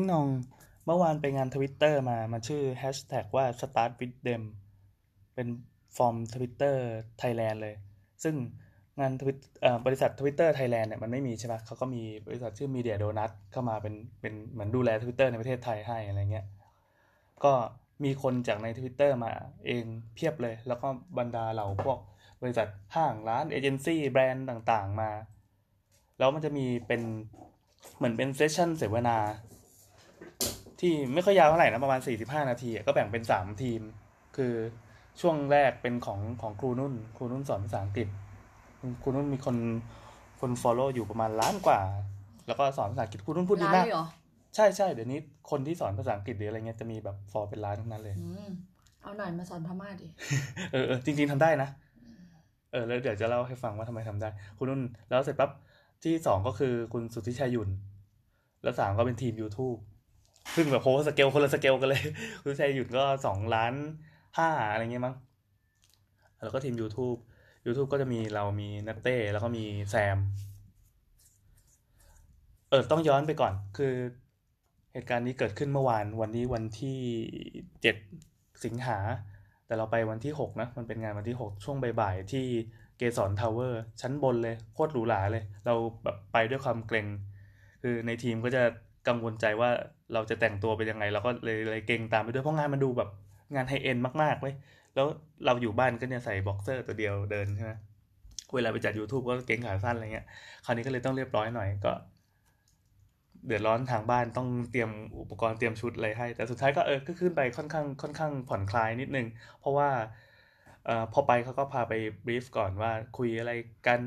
ทิ้งนองเมื่อวานไปงานทวิตเตอร์มา มันชื่อแฮชแท็กว่า start with them เป็น from ทวิตเตอร์ไทยแลนด์เลย ซึ่งงานทวิตบริษัททวิตเตอร์ไทยแลนด์เนี่ยมันไม่มีใช่ไหมเขาก็มีบริษัทชื่อ Media Donut เข้ามาเป็นเป็นเหมือนดูแลทวิตเตอร์ในประเทศไทยให้อะไรเงี้ย ก็มีคนจากในทวิตเตอร์มาเองเพียบเลย แล้วก็บรรดาเหล่าพวกบริษัทห้างร้านเอเจนซี่แบรนด์ต่างๆมา แล้วมันจะมีเป็นเหมือนเป็นเซสชั่นเสวนา ที่ไม่ค่อยยาวเท่าไหร่นะประมาณ 45 นาทีก็แบ่งเป็น 3 ทีม คือช่วงแรกเป็นของของครูนุ่น ครูนุ่นสอนภาษาอังกฤษ ครูนุ่นมีคนคนฟอลโล่อยู่ประมาณล้านกว่า แล้วก็สอนภาษาอังกฤษครูนุ่นพูดดีมากใช่ใช่เดี๋ยวนี้คนที่สอนภาษาอังกฤษหรืออะไรเงี้ยจะมีแบบฟอลเป็นล้านทั้งนั้นเลยเอาหน่อยมาสอนพม่าดิเออเออจริง ๆทำได้นะเออแล้วเดี๋ยวจะเล่าให้ฟังว่าทำไมทำได้ คุณนุ่นแล้วเสร็จปั๊บที่สองก็คือคุณสุทธิชัยยุนแล้วสามก็เป็นทีม YouTube ซึ่งแบบโหสเกลคนละสเกลกันเลย คุณชัยหยุนก็สองล้านห้าอะไรเงี้ยมั้ง แล้วก็ทีม YouTube YouTube ก็จะมีเรามีนัตเต้แล้วก็มีแซม เออต้องย้อนไปก่อน คือเหตุการณ์นี้เกิดขึ้นเมื่อวานวันนี้วันที่เจ็ดสิงหา แต่เราไปวันที่หกนะ มันเป็นงานวันที่หกช่วงบ่ายๆที่เกสรทาวเวอร์ชั้นบนเลย โคตรหรูหราเลย เราแบบไปด้วยความเกร็งคือในทีมก็จะ กังวลใจว่าเราจะแต่งตัวเป็นยังไงเราก็เลยเลยเกร็งตามไปด้วยเพราะงานมันดูแบบงาน high-end มากๆเว้ยแล้วเราอยู่บ้านก็เนี่ยใส่บ็อกเซอร์ตัวเดียวเดินใช่ไหมเวลาไปจัด YouTube ก็กางเกงขาสั้นอะไรเงี้ย คราวนี้ก็เลยต้องเรียบร้อยหน่อยก็ เดือดร้อนทางบ้านต้องเตรียมอุปกรณ์เตรียมชุดอะไรให้ แต่สุดท้ายก็เออก็ขึ้นไปค่อนข้างค่อนข้างผ่อนคลายนิดนึง เพราะว่า อ่อพอไปเขาก็พาไปบรีฟก่อนว่าคุยอะไรกัน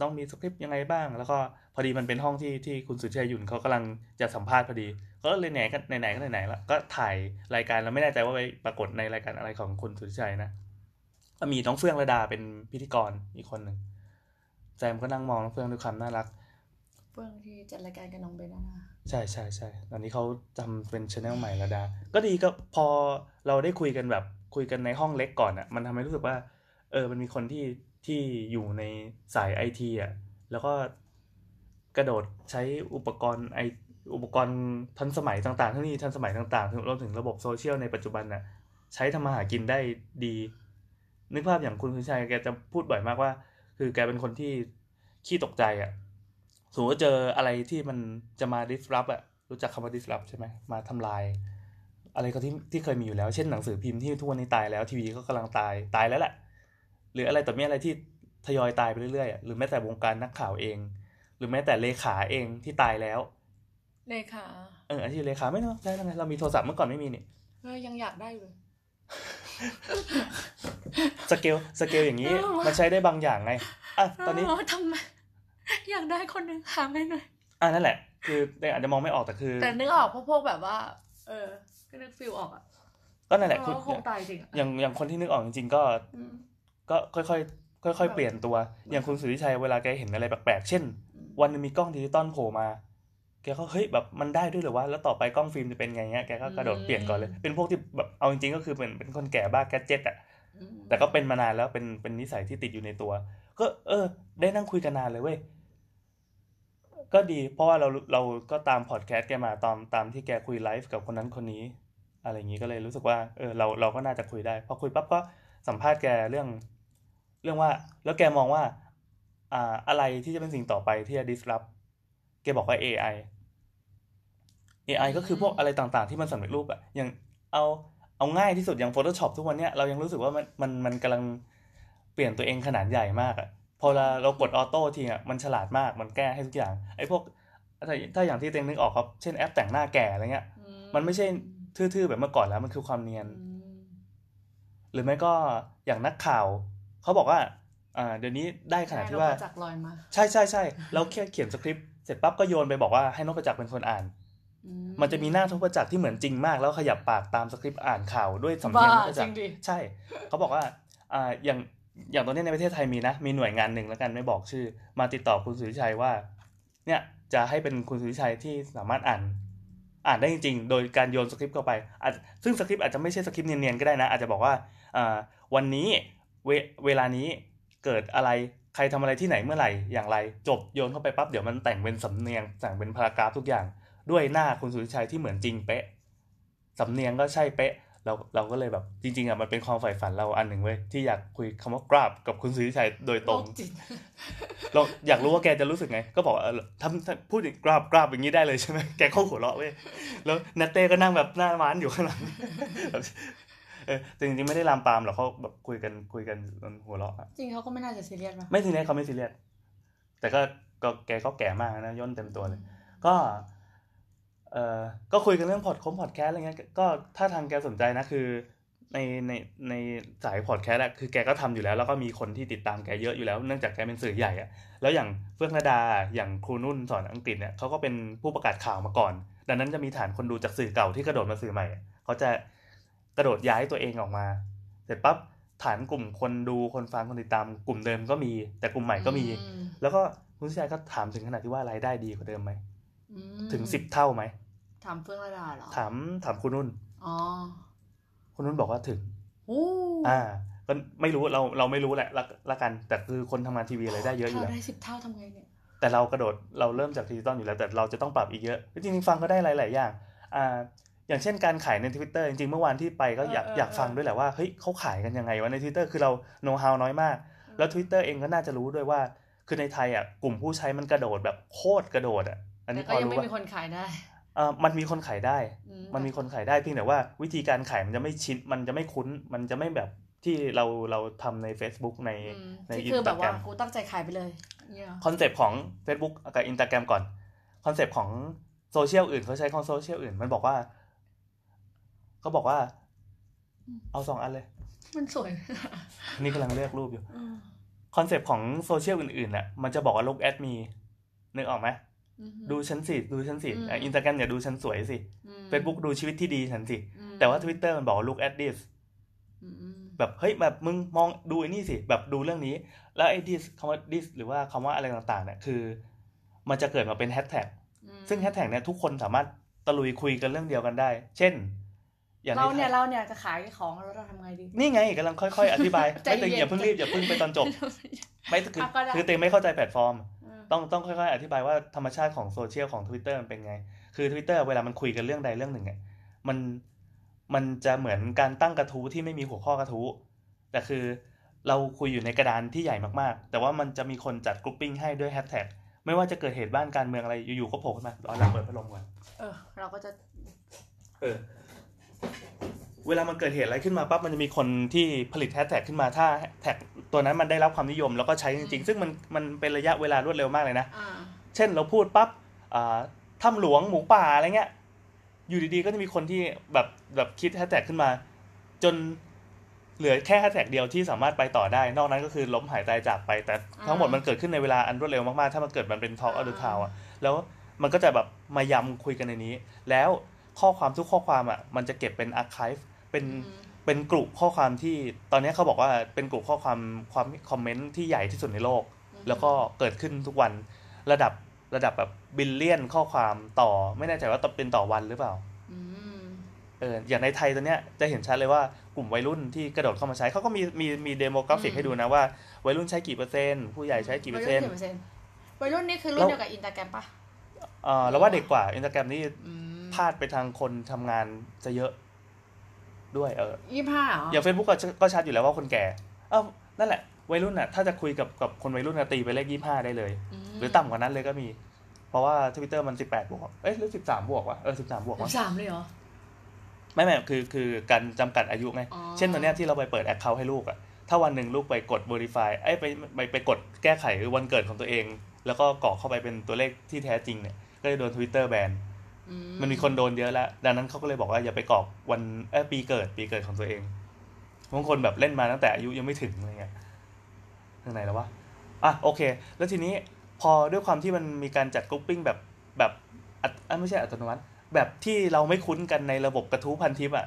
ต้องมีสคริปต์ยังไงบ้าง แล้วก็พอดีมันเป็นห้องที่ที่คุณสุชัยหยุ่นเขากำลังจะสัมภาษณ์พอดีก็เลยไหนก็ไหนๆก็ไหนๆแล้วก็ถ่ายรายการเราไม่แน่ใจว่าไปปรากฏในรายการอะไรของคุณสุชัยนะก็มีน้องเฟื่องระดาเป็นพิธีกรอีกคนหนึ่งแซมก็นั่งมองน้องเฟื่องด้วยความน่ารัก เฟื่องที่จัดรายการกับน้องเบนนะใช่ใช่ใช่ตอนนี้เขาทำเป็นชแนลใหม่ระดา ก็ดีก็พอเราได้คุยกันแบบ คุยกันในห้องเล็กก่อนอะ่ะ มันทำให้รู้สึกว่า เออ มันมีคนที่ที่อยู่ในสายไอทีอะ แล้วก็กระโดดใช้อุปกรณ์ไออุปกรณ์ทันสมัยต่างๆทั้งนี้ทันสมัยต่างๆรวมถึงระบบโซเชียลในปัจจุบันน่ะ ใช้ทำมาหากินได้ดี นึกภาพอย่างคุณสุณชัยแกจะพูดบ่อยมากว่า คือแกเป็นคนที่ขี้ตกใจอะ่ะสมมติว่าเจออะไรที่มันจะมา disrupt อะรู้จักคำว่า disrupt ใช่ไหมมาทำลาย อะไรก็ที่ที่เคยมีอยู่แล้วเช่นหนังสือพิมพ์ที่ทุกวันนี้ตายแล้วทีวีก็กำลังตายตายแล้วแหละ หรืออะไรต่อมีอะไรที่ทยอยตายไปเรื่อยๆหรือแม้แต่วงการนักข่าวเอง หรือแม้แต่เลขาเองที่ตายแล้ว เลขาเอออาชีพเลขาไม่เนาะได้ทำไมเรามีโทรศัพท์เมื่อก่อนไม่มีนี่เออยังอยากได้เลยสเกลสเกลอย่างนี้มันใช้ได้บางอย่างไงอะตอนนี้ทำไมอยากได้คนหนึ่งหาให้หน่อยอะนั่นแหละ คืออาจจะมองไม่ออกแต่คือ แต่นึกออกเพราะพวกแบบว่า เออ ก็นึกฟิลออกอะ ก็นั่นแหละคุณคงตายจริงอย่างอย่างคนที่นึกออกจริงๆก็ ก็ค่อยๆค่อยๆเปลี่ยนตัว อย่างคุณสุริชัยเวลาแกเห็นอะไรแปลกๆ เช่น วันนึงมีกล้องดิจิตอลโผล่มา แกก็เฮ้ยแบบมันได้ด้วยหรือว่าแล้วต่อไปกล้องฟิล์มจะเป็นไงเงี้ย แกก็กระโดดเปลี่ยนก่อนเลย เป็นพวกที่แบบเอาจริงๆก็คือเป็นเป็นคนแก่บ้าแกจ็ตอะ แต่ก็เป็นมานานแล้วเป็นเป็นนิสัยที่ติดอยู่ในตัว ก็เออ ได้นั่งคุยกันนานเลยเว้ย ก็ดี เพราะว่าเราเราก็ตามพอดแคสต์แกมาตามตามที่แกคุยไลฟ์กับคนนั้นคนนี้ อะไรอย่างนี้ก็เลยรู้สึกว่าเออเราเราก็น่าจะคุยได้พอคุยปั๊บก็สัมภาษณ์แกเรื่อง เรื่องว่า แล้วแกมองว่าอ่าอะไรที่จะเป็นสิ่งต่อไปที่จะ disrupt แกบอกว่า AI AI ก็คือพวกอะไรต่างๆ ที่มันสำเร็จรูปอะอย่างเอาเอาง่ายที่สุดอย่าง Photoshop ทุกวันเนี้ยเรายังรู้สึกว่ามันมันมันกำลังเปลี่ยนตัวเองขนาดใหญ่มากอะ พอเราเรากดออโต้ทีอะมันฉลาดมากมันแก้ให้ทุกอย่างไอ้พวกถ้าถ้าอย่างที่เต็งนึกออกครับเช่นแอปแต่งหน้าแก่อะไรเงี้ย มันไม่ใช่ทื่อๆแบบเมื่อก่อนแล้วมันคือความเนียน หรือไม่ก็อย่างนักข่าวเขาบอกว่าอ่าเดี๋ยวนี้ได้ขนาดที่ว่าใช่ใช่ใช่เราแค่เขียนสคริปต์เสร็จปั๊บก็โยนไปบอกว่าให้นกประจักษ์เป็นคนอ่าน มันจะมีหน้าทุกประจักษ์ที่เหมือนจริงมาก แล้วขยับปากตามสคริปต์อ่านข่าวด้วยสำเนียงทุกประจักษ์ใช่เขาบอกว่าอ่าอย่าง อย่างตอนนี้ในประเทศไทยมีนะ มีหน่วยงานหนึ่งแล้วกันไม่บอกชื่อ มาติดต่อคุณสุริชัยว่า เนี่ยจะให้เป็นคุณสุริชัยที่สามารถอ่าน อ่านได้จริงๆ โดยการโยนสคริปต์เข้าไปซึ่งสคริปต์อาจจะไม่ใช่สคริปต์เนียนๆก็ได้นะ อาจจะบอกว่าวันนี้เวเวลานี้เกิดอะไรใครทำอะไรที่ไหนเมื่อไหร่อย่างไรจบโยนเข้าไปปั๊บเดี๋ยวมันแต่งเป็นสำเนียงแต่งเป็นพารากราฟทุกอย่าง ด้วยหน้าคุณสุริชัยที่เหมือนจริงเป๊ะสำเนียงก็ใช่เป๊ะ เราเราก็เลยแบบจริง ๆอะมันเป็นความใฝ่ฝันเราอันหนึ่งเว้ยที่อยากคุยคำว่ากราบกับคุณสุริชัยโดยตรงโรคจิตเราอยากรู้ว่าแกจะรู้สึกไง ก็บอกว่าเออทำทำพูดกราบกราบอย่างนี้ได้เลยใช่ไหมแกเข้าหัวเราะเว้ยแล้วนัตเต้ก็นั่งแบบหน้าม้านอยู่ข้างหลังแบบเออแต่จริงๆไม่ได้ลามปามหรอกเขาแบบคุยกันคุยกันจนหัวเราะอะจริงเขาก็ไม่น่าจะซีเรียสนะไม่ซีเรียสเขาไม่ซีเรียสแต่ก็ก็แกก็แก่มากนะย่นเต็มตัวเลย ก็ เออก็คุยกันเรื่องพอดคมพอดแคสต์อะไรเงี้ยก็ถ้าทางแกสนใจนะคือในในในสายพอดแคสต์อะคือแกก็ทำอยู่แล้ว แล้วก็มีคนที่ติดตามแกเยอะอยู่แล้วเนื่องจากแกเป็นสื่อใหญ่อะแล้วอย่างเฟื่องระดาอย่างครูนุ่นสอนอังกฤษเนี่ยเขาก็เป็นผู้ประกาศข่าวมาก่อน ดังนั้นจะมีฐานคนดูจากสื่อเก่าที่กระโดดมาสื่อใหม่อะเขาจะกระโดดย้ายตัวเองออกมา เสร็จปั๊บฐานกลุ่มคนดูคนฟังคนติดตามกลุ่มเดิมก็มี แต่กลุ่มใหม่ก็มีอืมแล้วก็คุณชายก็ถามถึงขนาดที่ว่ารายได้ดีกว่าเดิมไหมอืม ถึงสิบเท่าไหม ถามเฟื่องระดาเหรอ ถามถามคุณนุ่น อ๋อ คุณนุ่นบอกว่าถึงโอ้อ่า ก็ไม่รู้เราเราไม่รู้แหละละละกัน แต่คือคนทำงานทีวีอะไรได้เยอะอยู่แล้วถ้าได้สิบเท่าทำไงเนี่ย แต่เรากระโดดเราเริ่มจากดิจิตอลอยู่แล้ว แต่เราจะต้องปรับอีกเยอะจริงๆฟังก็ได้หลายๆอย่าง อ่า อย่างเช่นการขายในทวิตเตอร์จริงๆเมื่อวานที่ไปก็อยากอยากฟังด้วยแหละว่าเฮ้ยเขาขายกันยังไงวะในทวิตเตอร์คือเราโน้ตฮาวน้อยมาก แล้ว Twitter เองก็น่าจะรู้ด้วยว่า คือในไทยอะกลุ่มผู้ใช้มันกระโดดแบบโคตรกระโดดอะ อันแต่นี้พก็อยังรู้ไม่ว่ามีคนขายได้อ่ามันมีคนขายได้อืมันมีคนขายได้เพียงแต่ว่าวิธีการขายมันจะไม่ชินมันจะไม่คุ้น มันจะไม่แบบที่เราเราทำใน Facebook ในอืมในที่คือแบบว่า Instagram กูตั้งใจขายไปเลยเนี่ยคอนเซปต์ของ Facebook กับ Instagram ก่อนคอนเซปต์ของโซเชียลอื่นเขาใช้ของโซเชียลอื่น มันบอกว่าเขาบอกว่า เอาสองอันเลย มันสวย นี่กำลังเลือกรูปอยู่อืมคอนเซปต์ของโซเชียลอื่นๆน่ะมันจะบอกว่า look at me นึกออกไหมอืม ดูฉันสิ ดูฉันสิอืมอินสตาแกรมอย่าดูฉันสวยสิอืม Facebook ดูชีวิตที่ดีฉันสิอืมแต่ว่า Twitter มันบอกว่า look at this อืมอืมแบบเฮ้ยแบบมึงมองดูไอ้นี่สิ แบบดูเรื่องนี้ แล้วไอ้ this คำว่า this หรือว่าคำว่าอะไรต่างๆเนี่ยคือ มันจะเกิดมาเป็นแฮชแท็กอืมซึ่งแฮชแท็กเนี่ยทุกคนสามารถตะลุยคุยกันเรื่องเดียวกันได้ เช่นอย่างเราในเนี่ยเราเนี่ยจะขายของแล้วเราทำไงดี นี่ไงกำลังค่อยๆ อธิบายใจไม่ตึงเย็นอย่าเพิ่งรีบอย่าเพิ่งไปตอนจบ ไม่คืออะก็ได้คือเต็มไม่เข้าใจแพลตฟอร์มอืม ต้องต้องค่อยๆ อธิบายว่าธรรมชาติของโซเชียลของ Twitter มันเป็นไง คือ Twitter เวลามันคุยกันเรื่องใดเรื่องหนึ่งอะมันมันจะเหมือนการตั้งกระทู้ที่ไม่มีหัวข้อกระทู้แต่คือเราคุยอยู่ในกระดานที่ใหญ่มากๆ แต่ว่ามันจะมีคนจัด grouping ให้ด้วยแฮชแท็กไม่ว่าจะเกิดเหตุบ้านการเมืองอะไรอยู่ๆก็โผล่ขึ้นมาร้อยละเปิดพัดลมก่อนเออ เราก็จะ เออ เวลามันเกิดเหตุอะไรขึ้นมาปั๊บมันจะมีคนที่ผลิตแฮชแท็กขึ้นมาถ้าแท็กตัวนั้นมันได้รับความนิยมแล้วก็ใช้จริงๆ ซึ่งมันมันเป็นระยะเวลารวดเร็วมากเลยนะอ่าเช่นเราพูดปั๊บอ่าถ้ำหลวงหมูป่าอะไรเงี้ย อยู่ดีๆก็จะมีคนที่แบบแบบคิดแฮชแท็กขึ้นมา จนเหลือแค่แฮชแท็กเดียวที่สามารถไปต่อได้ นอกนั้นก็คือล้มหายตายจากไป แต่ทั้งหมดมันเกิดขึ้นในเวลาอันรวดเร็วมากๆ ถ้ามันเกิดมันเป็น Talk of the Town อะ แล้วมันก็จะแบบมายำคุยกันในนี้ แล้วข้อความทุกข้อความอะ มันจะเก็บเป็นอาร์ค v e เป็นอืมเป็นกลุ่มข้อความที่ตอนนี้เขาบอกว่าเป็นกลุ่มข้อความความคอมเมนต์ที่ใหญ่ที่สุดในโลก แล้วก็เกิดขึ้นทุกวันระดับระดับแบบ billion ข้อความต่อ ไม่แน่ใจว่าเป็นต่อวันหรือเปล่าอืมเอออย่างในไทยตอนเนี้ยจะเห็นชัดเลยว่ากลุ่มวัยรุ่นที่กระโดดเข้ามาใช้เขาก็มีมีมี demographic อืมให้ดูนะว่าวัยรุ่นใช้กี่เปอร์เซ็นต์ผู้ใหญ่ใช้กี่เปอร์เซ็นต์วัยรุ่นกี่เปอร์เซ็นต์วัยรุ่นนี่คือรุ่แล้นวเดียวกับอินสตาแกรมปะเออแล้วว่าเด็กกว่าอินสตาแกรมนี่อืมพลาดไปทางคนทำงานจะเยอะ ด้วยเออยี่สิบห้าเหรออย่างเฟซบุ๊กก็ชัดอยู่แล้วว่าคนแก่ เอ้านั่นแหละ วัยรุ่นน่ะ ถ้าจะคุยกับกับคนวัยรุ่นน่ะตีไปเลขยี่ห้าได้เลยมหรือต่ำกว่านั้นเลยก็มี เพราะว่าทวิตเตอร์มันสิบแปดบวก เอ้ยหรือสิบสามบวกวะเออสิบสามบวกสิวะสิบสามเลยเหรอ ไม่ไม่คือคือการจำกัดอายุไงอ๋อเช่นตอนเนี้ยที่เราไปเปิด account ให้ลูกอะถ้าวันหนึ่งลูกไปกด verify ไอ้ยไปไปไปกดแก้ไขวันเกิดของตัวเอง แล้วก็กรอกเข้าไปเป็นตัวเลขที่แท้จริงเนี่ย ก็จะโดนทวิตเตอร์แบนอื มันมีคนโดนเยอะแล้ว ดังนั้นเขาก็เลยบอกว่าอย่าไปกรอกวันเอปีเกิดปีเกิดของตัวเองบางคนแบบเล่นมาตั้งแต่อายุยังไม่ถึงอะไรเงี้ยทางไหนแล้ววะอะโอเค แล้วทีนี้พอด้วยความที่มันมีการจัด grouping แบบแบบอัตอะไม่ใช่อัตโนมัติ แบบที่เราไม่คุ้นกันในระบบกระทู้พันทิปอะ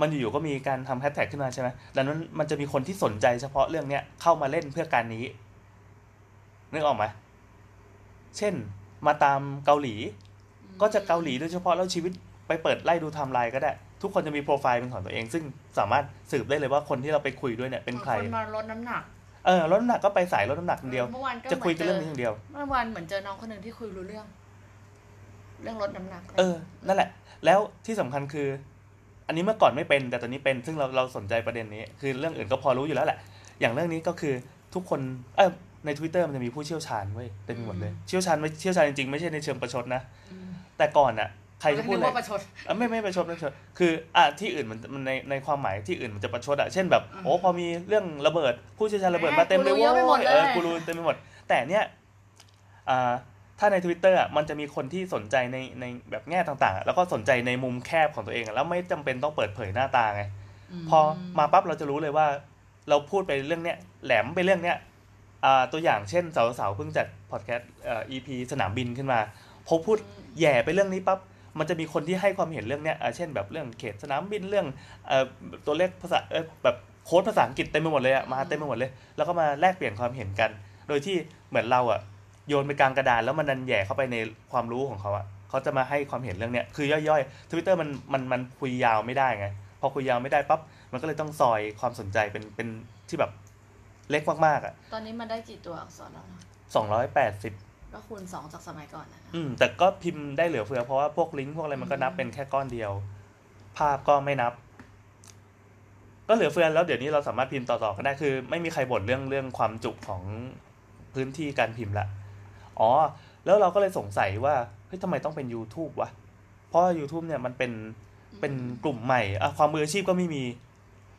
มันอยู่ๆก็มีการทำแฮชแท็กขึ้นมาใช่ไหมดังนั้นมันจะมีคนที่สนใจเฉพาะเรื่องเนี้ยเข้ามาเล่นเพื่อการนี้นึกออกไหมเช่น มาตามเกาหลี ก็จะเกาหลีโดยเฉพาะแล้วชีวิตไปเปิดไล่ดูไทม์ไลน์ก็ได้ ทุกคนจะมีโปรไฟล์เป็นของตัวเอง ซึ่งสามารถสืบได้เลยว่าคนที่เราไปคุยด้วยเนี่ยเป็นใครคนมาลดน้ำหนักเออลดน้ำหนักก็ไปสายลดน้ำหนักคนเดียวเมื่อวานก็จะคุยกันหมืเรื่องนี้อย่างเดียว เมื่อวานเหมือนเจอน้องคนหนึ่งที่คุยรู้เรื่อง เรื่องลดน้ำหนัก เออ นั่นแหละ แล้วที่สำคัญคือ อันนี้เมื่อก่อนไม่เป็นแต่ตอนนี้เป็น ซึ่งเราเราสนใจประเด็นนี้ คือเรื่องอื่นก็พอรู้อยู่แล้วแหละ อย่างเรื่องนี้ก็คือทุกคน เออใน Twitter มันจะมีผู้เชี่ยวชาญเว้ยเต็มไปหมดเลย เชี่ยวชาญไม่เชี่ยวชาญจริงๆไม่ใช่ในเชิงประชดนะ แต่ก่อนอะใครจะพูดอะไรประชดอะไม่ไม่ประชดไม่ประชดคืออะที่อื่นมันมันในในความหมายที่อื่นมันจะประชดอะเช่นแบบโอ้พอมีเรื่องระเบิด ผู้เชี่ยวชาญระเบิดมาเต็มเลยกูรู้เยอะไปหมดเลยเออกูรู้เต็มไปหมด แต่เนี้ยอ่าถ้าใน Twitter อะมันจะมีคนที่สนใจในในแบบแง่ต่างๆอะแล้วก็สนใจในมุมแคบของตัวเองอะแล้วไม่จำเป็นต้องเปิดเผยหน้าตาไงพอมาปั๊บเราจะรู้เลยว่า เราพูดไปเรื่องเนี้ยแหลมไปเรื่องเนี้ยอ่าตัวอย่างเช่นสาวๆเพิ่งจัดพอดแคสต์เอ่อ EP สนามบินขึ้นมา พอพูดแหย่ไปเรื่องนี้ปั๊บมันจะมีคนที่ให้ความเห็นเรื่องเนี้ยอ่าเช่นแบบเรื่องเขตสนามบินเรื่องเอ่อตัวเลขภาษาเอ่อแบบโค้ดภาษาอังกฤษเต็มไปหมดเลยอะมาเต็มไปหมดเลย แล้วก็มาแลกเปลี่ยนความเห็นกัน โดยที่เหมือนเราอะโยนไปกลางกระดานแล้วมันดันแหย่เข้าไปในความรู้ของเขาอะเขาจะมาให้ความเห็นเรื่องเนี้ยคือย่อยๆทวิตเตอร์มันมันมันคุยยาวไม่ได้ไงพอคุยยาวไม่ได้ปั๊บมันก็เลยต้องซอยความสนใจเป็นเป็นที่แบบเล็กมากๆอะตอนนี้มันได้กี่ตัวอักษรแล้วนะสองร้อยแปดสิบ ก็คูณสองจากสมัยก่อนนะนะอืมแต่ก็พิมพ์ได้เหลือเฟือเพราะว่าพวกลิงก์พวกอะไรมันก็นับเป็นแค่ก้อนเดียว ภาพก็ไม่นับ ก็เหลือเฟือแล้วเดี๋ยวนี้เราสามารถพิมพ์ต่อๆกันได้คือ ไม่มีใครบ่นเรื่องเรื่องความจุของพื้นที่การพิมพ์ละอ๋อ แล้วเราก็เลยสงสัยว่าเฮ้ยทำไมต้องเป็น YouTube วะ เพราะ YouTube เนี่ยมันเป็นเป็นกลุ่มใหม่อะความมืออาชีพก็ไม่มี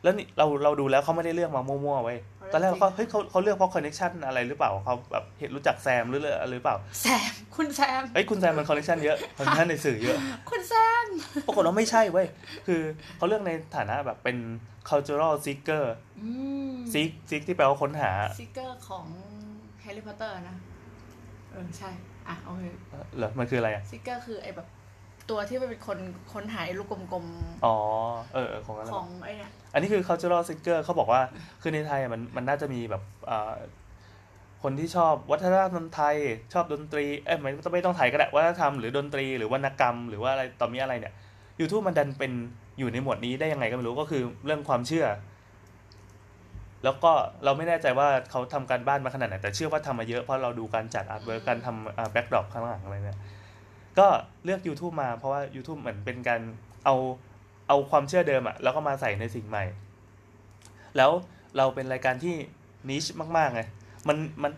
แล้วนี่เราเราดูแล้วเขาไม่ได้เลือกมามั่วๆไว้ ตอนแรกเราก็เฮ้ยเขาเขาเลือกเพราะ connection อะไรหรือเปล่าเขาแบบเห็นรู้จักแซมหรือหรือเปล่าแซมคุณแซมเอ้ยคุณแซมมัน connection เยอะ connection ในสื่อเยอะ คุณแซมปรากฏว่าไม่ใช่เว้ยคือเขาเลือกในฐานะแบบเป็น cultural seeker อืม seek seek ที่แปลว่าค้นหา seeker ของแฮร์รี่พอตเตอร์นะเออใช่อะโอเคเหรอมันคืออะไรอะ seeker คือไอ้แบบ ตัวที่มันเป็นคนค้นหาไอ้ลูกกลมอ๋อ เออเออของอะไรๆของไอ้เนี่ยอันนี้คือ cultural seeker เขาบอกว่า คือในไทยอะมันมันน่าจะมีแบบอ่าคนที่ชอบวัฒนธรรมไทย ชอบดนตรี เอ้ยไม่ต้องไม่ต้องไทยก็ได้ วัฒนธรรมหรือดนตรีหรือวรรณกรรม หรือว่าอะไรต่อมีอะไรเนี่ย YouTube มันดันเป็นอยู่ในหมวดนี้ได้ยังไงก็ไม่รู้ก็คือเรื่องความเชื่อ แล้วก็เราไม่แน่ใจว่าเขาทำการบ้านมาขนาดไหนแต่เชื่อว่าทำมาเยอะเพราะเราดูการจัด artwork การทำ backdrop ข้างหลังอะไรเนี่ย ก็เลือก YouTube มาเพราะว่า YouTube เหมือนเป็นการเอาเอาความเชื่อเดิมอะแล้วก็มาใส่ในสิ่งใหม่ แล้วเราเป็นรายการที่ niche มากๆไงมันมัน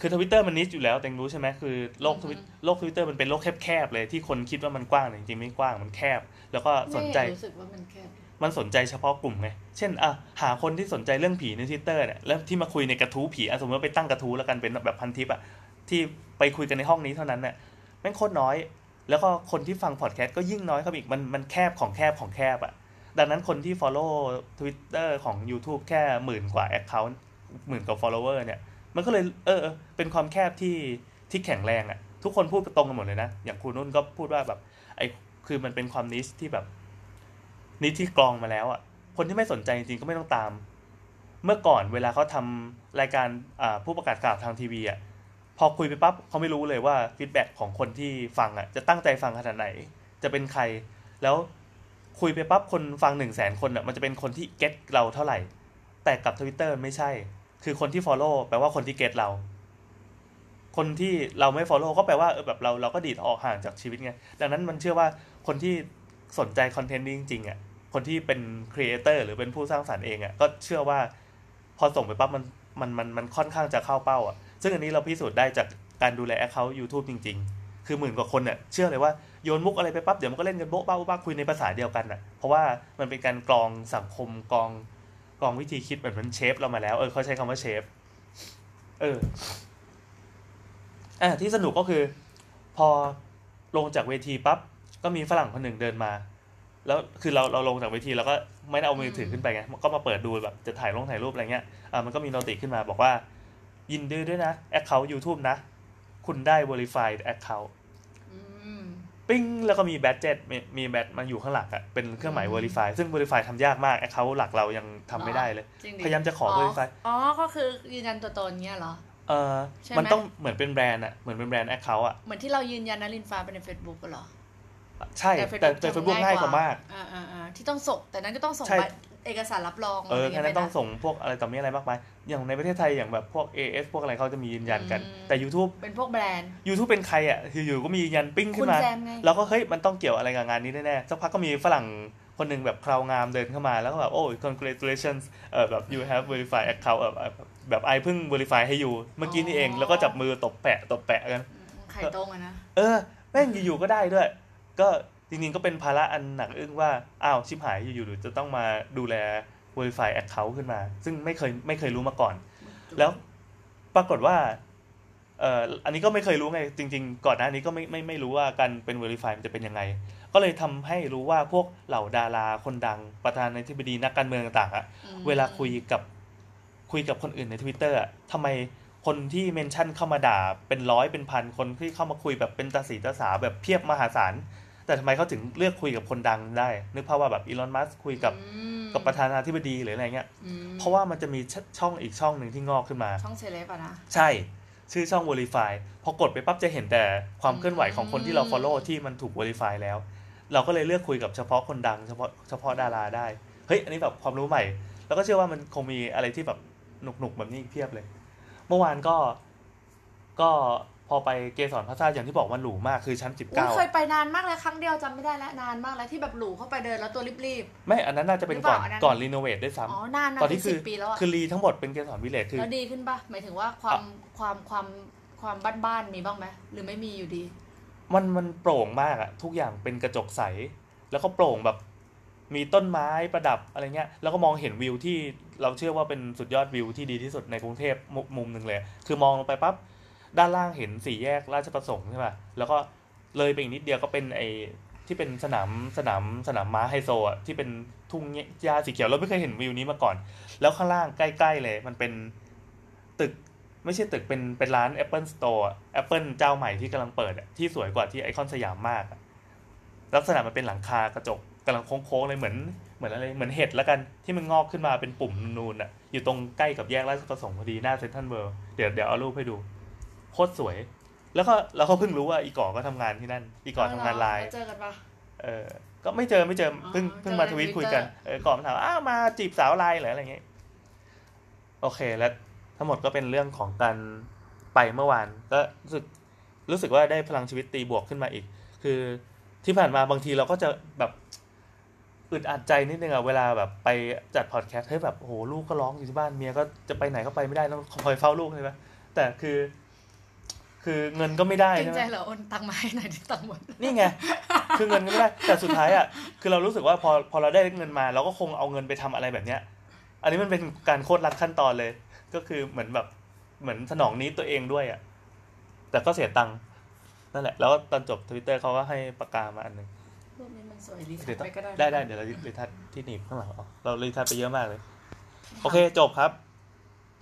คือทวิตเตอร์มัน niche อยู่แล้วแตงรู้ใช่ไหมคือโลก Twit โลกทวิตเตอร์มันเป็นโลกแคบๆเลยที่คนคิดว่ามันกว้างแต่จริงๆไม่กว้างมันแคบ แล้วก็สนใจไม่รู้สึกว่ามันแค่มันสนใจเฉพาะกลุ่มไง เช่นอะหาคนที่สนใจเรื่องผีในทวิตเตอร์เนี่ย แล้วที่มาคุยในกระทู้ผีอะสมมติว่าไปตั้งกระทู้แล้วกันเป็นแบบพันทิปอะที่ไปคุยกันในห้องนี้เท่านั้นเนี่ยแม่งโคตรน้อย แล้วก็คนที่ฟังพอดแคสต์ก็ยิ่งน้อยเข้าไปอีกมันมันแคบของแคบของแคบอะ ดังนั้นคนที่ follow Twitter ของ YouTube แค่หมื่นกว่า account หมื่นกว่า follower เนี่ย มันก็เลยเออ เป็นความแคบที่ที่แข็งแรงอะ ทุกคนพูดตรงกันหมดเลยนะ อย่างครูนุ่นก็พูดว่าแบบไอ้คือมันเป็นความนิชที่แบบนิชที่กรองมาแล้วอะ คนที่ไม่สนใจจริงๆก็ไม่ต้องตาม เมื่อก่อนเวลาเขาทำรายการผู้ประกาศข่าวทางทีวีอะ พอคุยไปปั๊บเขาไม่รู้เลยว่าฟีดแบ็ของคนที่ฟังอะจะตั้งใจฟังขนาดไหน จะเป็นใคร แล้วคุยไปปั๊บคนฟังหนึ่งแสนคนอะมันจะเป็นคนที่ get เราเท่าไหร่ แต่กับทวิตเตอร์ไม่ใช่ คือคนที่ follow แปลว่าคนที่ get เรา คนที่เราไม่ follow ก็แปลว่าเออแบบเราเราก็ดีดออกห่างจากชีวิตไงดังนั้นมันเชื่อว่าคนที่สนใจ content นี้จริงๆอะคนที่เป็น creator หรือเป็นผู้สร้างสรรค์เองอะก็เชื่อว่า พอส่งไปปั๊บมันมันมันมันค่อนข้างจะเข้าเป้าอะ ซึ่งอันนี้เราพิสูจน์ได้จากการดูแลแอคเคาท์ YouTube จริง ๆ คือหมื่นกว่าคนเนี่ยเชื่อเลยว่าโยนมุกอะไรไปปั๊บเดี๋ยวมันก็เล่นกันโบ๊ะบ้าบ้าคุยในภาษาเดียวกันอะเพราะว่ามันเป็นการกรองสังคมกรองกรองวิธีคิดเหมือนมันเชฟเรามาแล้วเออเขาใช้คำว่าเชฟเอออะที่สนุกก็คือ พอลงจากเวทีปั๊บก็มีฝรั่งคนหนึ่งเดินมา แล้วคือเราเราลงจากเวทีเราก็ไม่ได้เอามือถือขึ้นไปไงก็มาเปิดดูแบบจะถ่ายลงถ่ายรูปอะไรเงี้ยอ่ามันก็มี noti ขึ้นมาบอกว่า ยินดีด้วยนะแอคเคาท์ YouTube นะ คุณได้ verified account อืมปิ้งแล้วก็มี badge มีมี badge มาอยู่ข้างหลังอะเป็นเครื่องหมาย verify ซึ่ง verify ทำยากมาก account หลักเรายังทำไม่ได้เลยจริงดิพยายามจะขอ verify อ๋อ ก็คือยืนยันตัวตนเงี้ยเหรอ เออใช่ไหมมันต้องเหมือนเป็นแบรนด์อะเหมือนเป็นแบรนด์ account อะเหมือนที่เรายืนยันนลินฟ้าไปใน Facebook ก็เหรอ ใช่ แต่แต่ Facebook เฟซบุ๊กง่ายกว่ามากอ่าอ่าอ่าที่ต้องส่งแต่นั้นก็ต้องส่งใช่ไป เอกสารรับรอง เอออะไรแค่เงี้ยนั้นต้องไปะส่งพวกอะไรต่อมีอะไรมากมายอย่างในประเทศไทยอย่างแบบพวก AS พวกอะไรเขาจะมียืนยันกันอืมแต่ YouTube เป็นพวกแบรนด์ YouTube เป็นใครอะคืออยู่ก็มียืนยันปิ้งขึ้คุนณมาแซมไงแล้วก็เฮ้ยมันต้องเกี่ยวอะไรกับงานนี้แน่ๆสักพักก็มีฝรั่งคนหนึ่งแบบคราวงามเดินเข้ามาแล้วก็แบบโอ้ congratulations เออแบบ you have verified account แบบแบบแบบไอเพิ่ง verify ให้อยู่เมื่อกี้นี่เองแล้วก็จับมือตบแปะตบแปะกันไข่ตรงอะนะเออแม่งอยู่ๆก็ได้ด้วย ก็ จริงๆก็เป็นภาระอันหนักอึ้งว่า อ้าว ชิบหายอยู่ๆจะต้องมาดูแล Verify Account ขึ้นมา ซึ่งไม่เคยไม่เคยรู้มาก่อน แล้วปรากฏว่าเอ่ออันนี้ก็ไม่เคยรู้ไง จริง ๆ ก่อนหน้านี้ก็ไม่ไม่ไม่รู้ว่าการเป็น Verify มันจะเป็นยังไง ก็เลยทำให้รู้ว่าพวกเหล่าดาราคนดังประธานาธิบดีนักการเมืองต่างๆอะอืมเวลาคุยกับคุยกับคนอื่นในทวิตเตอร์อะทำไมคนที่เมนชั่นเข้ามาด่าเป็นร้อยเป็นพันคนที่เข้ามาคุยแบบเป็นตาสีตาสาแบบเพียบมหาศาล แต่ทำไมเขาถึงเลือกคุยกับคนดังได้ นึกภาพว่าแบบอีลอนมัสคุยกับอืมกับประธานาธิบดีหรืออะไรเงี้ยอืมเพราะว่ามันจะมีชช่องอีกช่องหนึ่งที่งอกขึ้นมา ช่องเซเลบอะนะ ใช่ ชื่อช่อง Verify พอกดไปปั๊บจะเห็นแต่ความเคลื่อนไหวของคนที่เรา follow ที่มันถูก Verify แล้ว เราก็เลยเลือกคุยกับเฉพาะคนดังเฉพาะเฉพาะดาราได้ เฮ้ย อันนี้แบบความรู้ใหม่ แล้วก็เชื่อว่ามันคงมีอะไรที่แบบหนุกๆแบบนี้อีกเพียบเลย เมื่อวานก็ก็พ อไปเกสรพระธาตุอย่างที่บอกมันหรูมากคือชั้นสิบอุ้ยเก้าเคยไปนานมากเลยครั้งเดียวจำไม่ได้แล้วนานมากแล้วที่แบบหลูเข้าไปเดินแล้วตัวรีบไม่อันนั้นน่าจะเป็นก่อนหรือเปล่าอันนั้นก่อนรีโนเวทด้วยๆอ๋อซ้ำนานนะตอนนี้เป็นคืสิอบปีแล้วอะคือรีทั้งหมดเป็นเกสรวิลเลจคือแล้วดีขึ้นปะหมายถึงว่าความความความความบ้านๆมีบ้างไหมหรือไม่มีอยู่ดี มันมันโปร่งมากอะทุกอย่างเป็นกระจกใส แล้วก็โปร่งแบบมีต้นไม้ประดับอะไรเงี้ย แล้วก็มองเห็นวิวที่เราเชื่อว่าเป็นสุดยอดวิวที่ดีที่สุดในกรุงเทพมุมมุมหนึ่งเลย คือมองลงไปปั๊บ ด้านล่างเห็นสี่แยกราชประสงค์ใช่ป่ะแล้วก็เลยไปอีกนิดเดียวก็เป็นไอที่เป็นสนามสนามสนามม้าไฮโซอะที่เป็นทุ่งหญ้าสีเขียวเราไม่เคยเห็นวิวนี้มาก่อน แล้วข้างล่างใกล้ๆเลย มันเป็นตึกไม่ใช่ตึกเป็นเป็นร้าน Apple Store อะ Apple เจ้าใหม่ที่กำลังเปิดที่สวยกว่าที่ไอคอนสยามมากลักษณะมันเป็นหลังคากระจกกำลังโค้งๆเลยเหมือนเหมือนอะไรเหมือนเห็ดแล้วกันที่มันงอกขึ้นมาเป็นปุ่มนูนๆอะอยู่ตรงใกล้กับแยกราชประสงค์พอดีหน้าเซ็นทรัลเวิลด์เดี๋ยวเดี๋ยวเอารูปให้ดู โคตรสวย แล้วก็เราก็เพิ่งรู้ว่าอีก่อก็ทำงานที่นั่น อีก่อทำงานไลน์เจอกันปะเออ ก็ไม่เจอไม่เจอเพิ่งอ๋อเพิ่งมาเจทอในวิตคุยกัน Twitter เออก่อนมาถามอ้าวมาจีบสาวไลน์เหรออะไรเงี้ยโอเคแล้วทั้งหมดก็เป็นเรื่องของการไปเมื่อวานก็รู้สึกรู้สึกว่าได้พลังชีวิตตีบวกขึ้นมาอีก คือที่ผ่านมาบางทีเราก็จะแบบอึดอัดใจนิดนึงอะเวลาแบบไปจัดพอดแคสต์เฮ้ยแบบโอ้โหลูกก็ร้องอยู่ที่บ้านเมียก็จะไปไหนก็ไปไม่ได้ต้องคอยเฝ้าลูกใช่ไหมแต่คือ คือเงินก็ไม่ได้เกรงใช่ไหใจมเหรอโอนตังค์มาให้หน่อยที่ตังค์หมดนี่ไงคือเงินก็ไม่ได้ แต่สุดท้ายอะคือเรารู้สึกว่าพอพอเราได้เงินมาเราก็คงเอาเงินไปทำอะไรแบบเนี้ย อันนี้มันเป็นการโคตรรัดขั้นตอนเลย ก็คือเหมือนแบบเหมือนสนองนี้ตัวเองด้วยอะแต่ก็เสียตังค์นั่นแหละ แล้วตอนจบทวิตเตอร์เขาก็ให้ปากกามาอันหนึ่งรูปนี้มันสวยรีเดี๋ยวทัชไปก็ได้ได้ได้เดี๋ยวเรารีทัชที่หนีบข้างหลังออกเรารีทัชไปเยอะมากเลย โอเคจบครับ